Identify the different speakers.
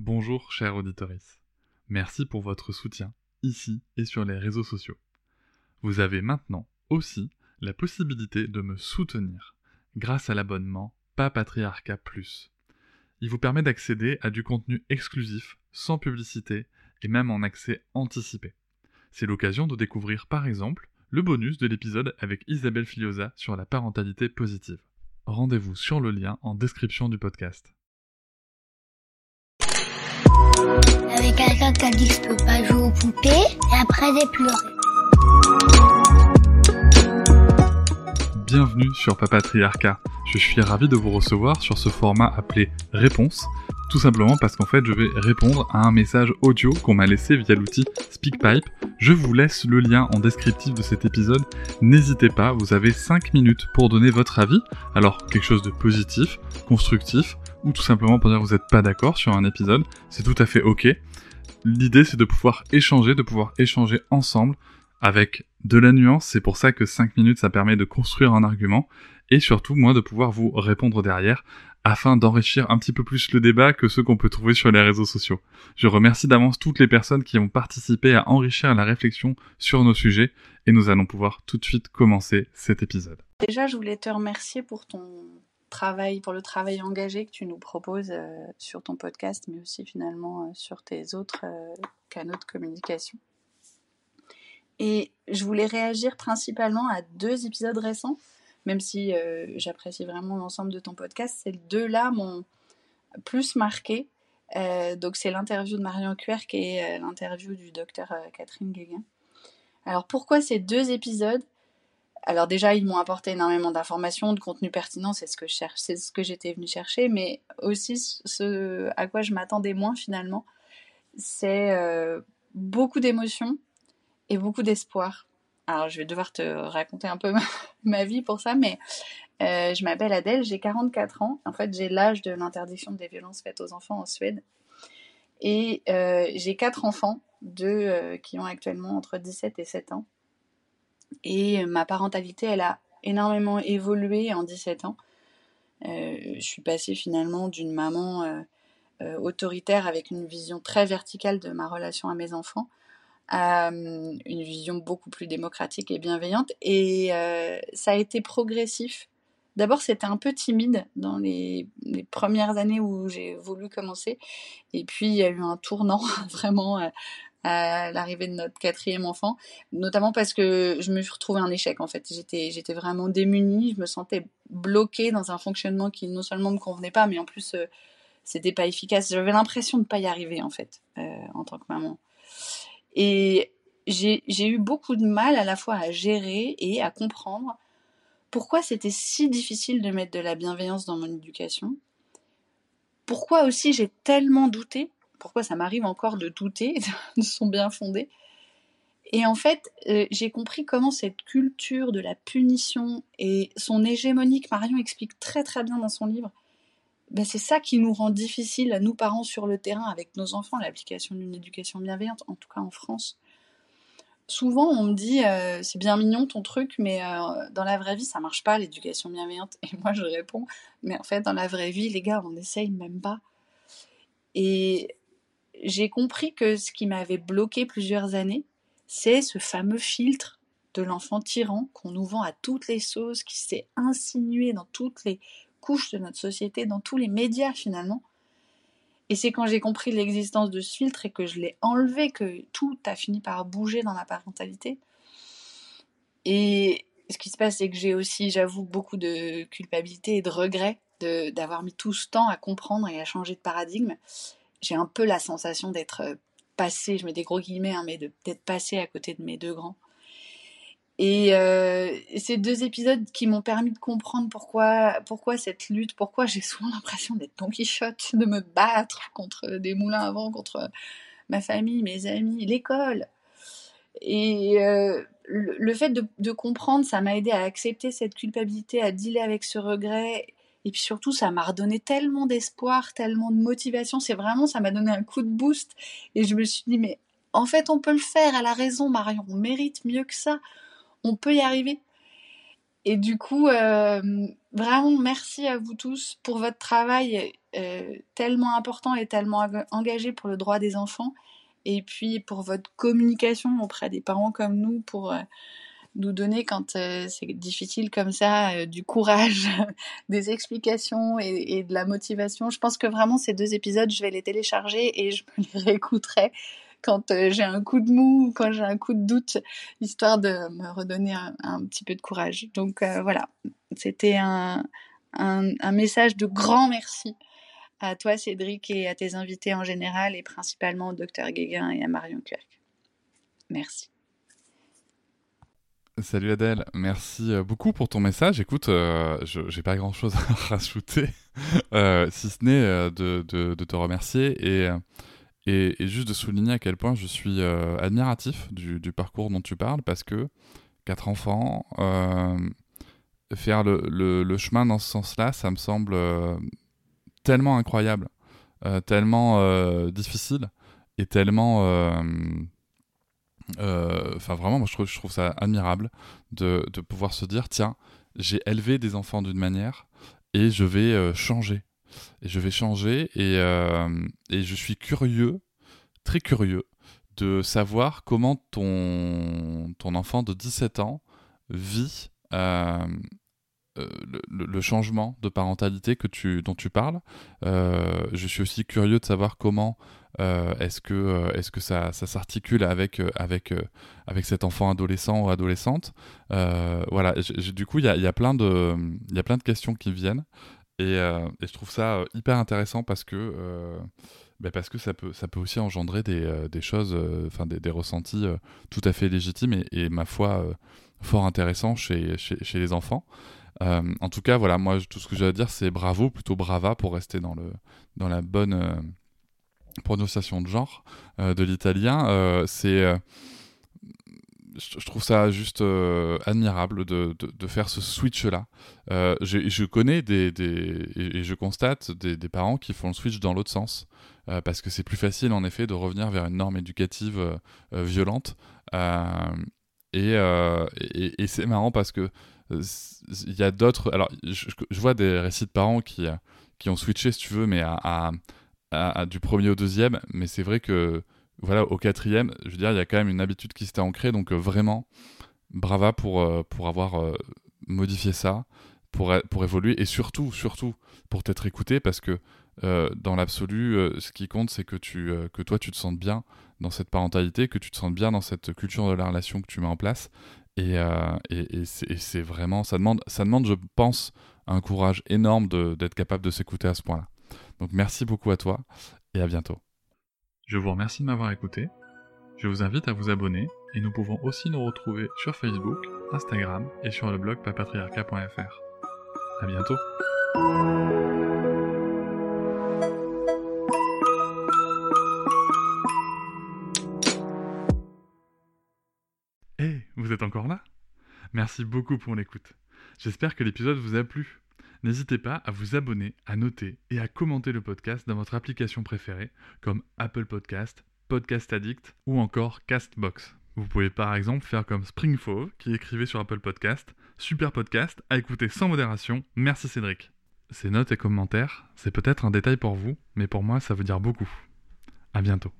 Speaker 1: Bonjour chers auditoris. Merci pour votre soutien, ici et sur les réseaux sociaux. Vous avez maintenant aussi la possibilité de me soutenir grâce à l'abonnement Pas Patriarcat. Il vous permet d'accéder à du contenu exclusif, sans publicité et même en accès anticipé. C'est l'occasion de découvrir par exemple le bonus de l'épisode avec Isabelle Filiosa sur la parentalité positive. Rendez-vous sur le lien en description du podcast.
Speaker 2: Avec quelqu'un qui a dit que je peux pas jouer aux poupées, et après j'ai pleuré.
Speaker 1: Bienvenue sur Papatriarcat. Je suis ravi de vous recevoir sur ce format appelé Réponse, tout simplement parce qu'en fait je vais répondre à un message audio qu'on m'a laissé via l'outil SpeakPipe. Je vous laisse le lien en descriptif de cet épisode. N'hésitez pas, vous avez 5 minutes pour donner votre avis. Alors quelque chose de positif, constructif, ou tout simplement pour dire que vous n'êtes pas d'accord sur un épisode, c'est tout à fait ok. L'idée c'est de pouvoir échanger, de pouvoir échanger ensemble avec de la nuance, c'est pour ça que 5 minutes ça permet de construire un argument, et surtout moi de pouvoir vous répondre derrière afin d'enrichir un petit peu plus le débat que ceux qu'on peut trouver sur les réseaux sociaux. Je remercie d'avance toutes les personnes qui ont participé à enrichir la réflexion sur nos sujets, et nous allons pouvoir tout de suite commencer cet épisode.
Speaker 3: Déjà, je voulais te remercier pour ton travail, pour le travail engagé que tu nous proposes euh, sur ton podcast, mais aussi finalement euh, sur tes autres euh, canaux de communication. Et je voulais réagir principalement à deux épisodes récents, même si j'apprécie vraiment l'ensemble de ton podcast. Ces deux-là m'ont plus marqué. donc c'est l'interview de Marion Querc et l'interview du docteur Catherine Guéguin. Alors pourquoi ces deux épisodes? Alors déjà, ils m'ont apporté énormément d'informations, de contenu pertinent, c'est ce que je cherche, j'étais venue chercher, mais aussi ce à quoi je m'attendais moins finalement, c'est euh, beaucoup d'émotions et beaucoup d'espoir. Alors je vais devoir te raconter un peu ma, vie pour ça, mais euh, je m'appelle Adèle, j'ai 44 ans. En fait, j'ai l'âge de l'interdiction des violences faites aux enfants en Suède. Et euh, j'ai quatre enfants, deux qui ont actuellement entre 17 et 7 ans. Et ma parentalité, elle a énormément évolué en 17 ans. Euh, je suis passée finalement d'une maman euh, euh, autoritaire avec une vision très verticale de ma relation à mes enfants une vision beaucoup plus démocratique et bienveillante. Et ça a été progressif. D'abord, c'était un peu timide dans les, premières années où j'ai voulu commencer. Et puis, il y a eu un tournant vraiment à l'arrivée de notre quatrième enfant, notamment parce que je me suis retrouvée un échec en fait. J'étais, j'étais vraiment démunie, je me sentais bloquée dans un fonctionnement qui non seulement me convenait pas, mais en plus euh, c'était pas efficace. J'avais l'impression de ne pas y arriver en fait euh, en tant que maman. Et j'ai, eu beaucoup de mal à la fois à gérer et à comprendre pourquoi c'était si difficile de mettre de la bienveillance dans mon éducation. Pourquoi aussi j'ai tellement douté pourquoi ça m'arrive encore de douter de son bien fondé. Et en fait, euh, j'ai compris comment cette culture de la punition et son hégémonie que Marion explique très très bien dans son livre, ben c'est ça qui nous rend difficile nous parents sur le terrain avec nos enfants, l'application d'une éducation bienveillante, en tout cas en France. Souvent, on me dit euh, c'est bien mignon ton truc, mais euh, dans la vraie vie, ça marche pas l'éducation bienveillante. Et moi, je réponds mais en fait, dans la vraie vie, les gars, on essaye même pas. Et j'ai compris que ce qui m'avait bloqué plusieurs années, c'est ce fameux filtre de l'enfant tyran qu'on nous vend à toutes les sauces, qui s'est insinué dans toutes les couches de notre société, dans tous les médias finalement. Et c'est quand j'ai compris l'existence de ce filtre et que je l'ai enlevé que tout a fini par bouger dans ma parentalité. Et ce qui se passe, c'est que j'ai aussi, j'avoue, beaucoup de culpabilité et de regret d'avoir mis tout ce temps à comprendre et à changer de paradigme j'ai un peu la sensation d'être euh, passé, je mets des gros guillemets, hein, mais d'être passé à côté de mes deux grands. Et euh, ces deux épisodes qui m'ont permis de comprendre pourquoi, pourquoi cette lutte, pourquoi j'ai souvent l'impression d'être Don Quichotte, de me battre contre des moulins à vent, contre ma famille, mes amis, l'école. Et euh, le, fait de, de comprendre, ça m'a aidé à accepter cette culpabilité, à dealer avec ce regret et puis surtout, ça m'a redonné tellement d'espoir, tellement de motivation. C'est vraiment, ça m'a donné un coup de boost. Et je me suis dit, mais en fait, on peut le faire. Elle a raison, Marion. On mérite mieux que ça. On peut y arriver. Et du coup, euh, vraiment, merci à vous tous pour votre travail euh, tellement important et tellement engagé pour le droit des enfants. Et puis pour votre communication auprès des parents comme nous pour euh, nous donner quand c'est difficile comme ça du courage, des explications et, de la motivation. Je pense que vraiment ces deux épisodes, je vais les télécharger et je me les réécouterai quand j'ai un coup de mou ou quand j'ai un coup de doute, histoire de me redonner un, petit peu de courage. Donc voilà, c'était un, message de grand merci à toi, Cédric, et à tes invités en général, et principalement au docteur Guéguin et à Marion Querc. Merci.
Speaker 1: Salut Adèle, merci euh, beaucoup pour ton message. Écoute, euh, j'ai pas grand chose à rajouter, euh, si ce n'est de, de, te remercier et, et, juste de souligner à quel point je suis admiratif du, parcours dont tu parles parce que quatre enfants, faire le, chemin dans ce sens-là, ça me semble tellement incroyable, euh, tellement euh, difficile et tellement. Euh, enfin, vraiment, moi, je trouve, ça admirable de pouvoir se dire tiens, j'ai élevé des enfants d'une manière et je vais changer. Et je vais changer et, et je suis curieux, très curieux, de savoir comment ton, ton enfant de 17 ans vit euh, le, changement de parentalité que tu, dont tu parles. Euh, je suis aussi curieux de savoir comment euh, est-ce que, est que ça, ça s'articule avec, avec, avec cet enfant adolescent ou adolescente. voilà, du coup, il y a, y, a y a plein de questions qui viennent. Et, et je trouve ça hyper intéressant parce que, ben parce que ça peut, ça peut aussi engendrer des, des choses, enfin des, des, ressentis tout à fait légitimes et, ma foi, fort intéressants chez, chez, les enfants. Euh, en tout cas, voilà, moi, tout ce que j'ai à dire, c'est bravo, plutôt brava pour rester dans, le, dans la bonne euh, prononciation de genre euh, de l'italien. c'est je trouve ça juste admirable de, de, faire ce switch-là. je connais des, des et, je constate des, parents qui font le switch dans l'autre sens, parce que c'est plus facile en effet de revenir vers une norme éducative violente. et, et, c'est marrant parce que il y a d'autres. Alors, je, vois des récits de parents qui, euh, qui ont switché, si tu veux, mais à, à, du premier au deuxième. Mais c'est vrai que, voilà, au quatrième, je veux dire, il y a quand même une habitude qui s'était ancrée. Donc, euh, vraiment, brava pour, euh, pour avoir modifié ça, pour, évoluer et surtout, surtout, pour t'être écouté parce que. dans l'absolu, ce qui compte, c'est que, tu, que toi, tu te sentes bien dans cette parentalité, que tu te sentes bien dans cette culture de la relation que tu mets en place, et, euh, et, c'est vraiment, ça demande, ça demande, je pense, un courage énorme d'être capable de s'écouter à ce point-là. Donc merci beaucoup à toi et à bientôt. Je vous remercie de m'avoir écouté. Je vous invite à vous abonner et nous pouvons aussi nous retrouver sur Facebook, Instagram et sur le blog papatriarca.fr. À bientôt. vous êtes encore là? Merci beaucoup pour l'écoute. J'espère que l'épisode vous a plu. N'hésitez pas à vous abonner, à noter et à commenter le podcast dans votre application préférée, comme Apple Podcast, Podcast Addict ou encore Castbox. Vous pouvez par exemple faire comme Springfove qui écrivait sur Apple Podcast Super podcast à écouter sans modération, merci Cédric. Ces notes et commentaires, c'est peut-être un détail pour vous, mais pour moi ça veut dire beaucoup. À bientôt.